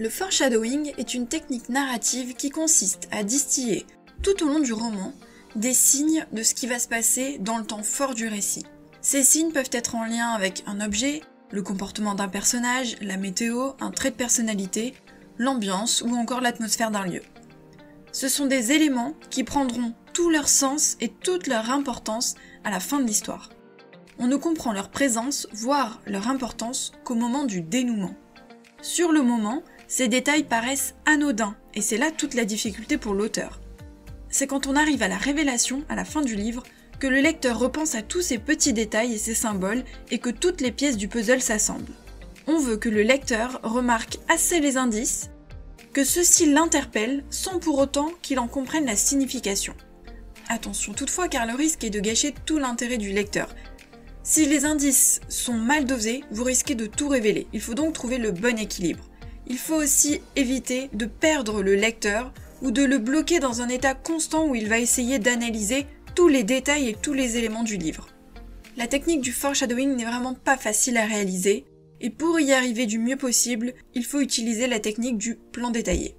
Le foreshadowing est une technique narrative qui consiste à distiller tout au long du roman des signes de ce qui va se passer dans le temps fort du récit. Ces signes peuvent être en lien avec un objet, le comportement d'un personnage, la météo, un trait de personnalité, l'ambiance ou encore l'atmosphère d'un lieu. Ce sont des éléments qui prendront tout leur sens et toute leur importance à la fin de l'histoire. On ne comprend leur présence, voire leur importance, qu'au moment du dénouement. Sur le moment, ces détails paraissent anodins, et c'est là toute la difficulté pour l'auteur. C'est quand on arrive à la révélation, à la fin du livre, que le lecteur repense à tous ces petits détails et ces symboles, et que toutes les pièces du puzzle s'assemblent. On veut que le lecteur remarque assez les indices, que ceux-ci l'interpellent sans pour autant qu'il en comprenne la signification. Attention toutefois car le risque est de gâcher tout l'intérêt du lecteur. Si les indices sont mal dosés, vous risquez de tout révéler. Il faut donc trouver le bon équilibre. Il faut aussi éviter de perdre le lecteur ou de le bloquer dans un état constant où il va essayer d'analyser tous les détails et tous les éléments du livre. La technique du foreshadowing n'est vraiment pas facile à réaliser, et pour y arriver du mieux possible, il faut utiliser la technique du plan détaillé.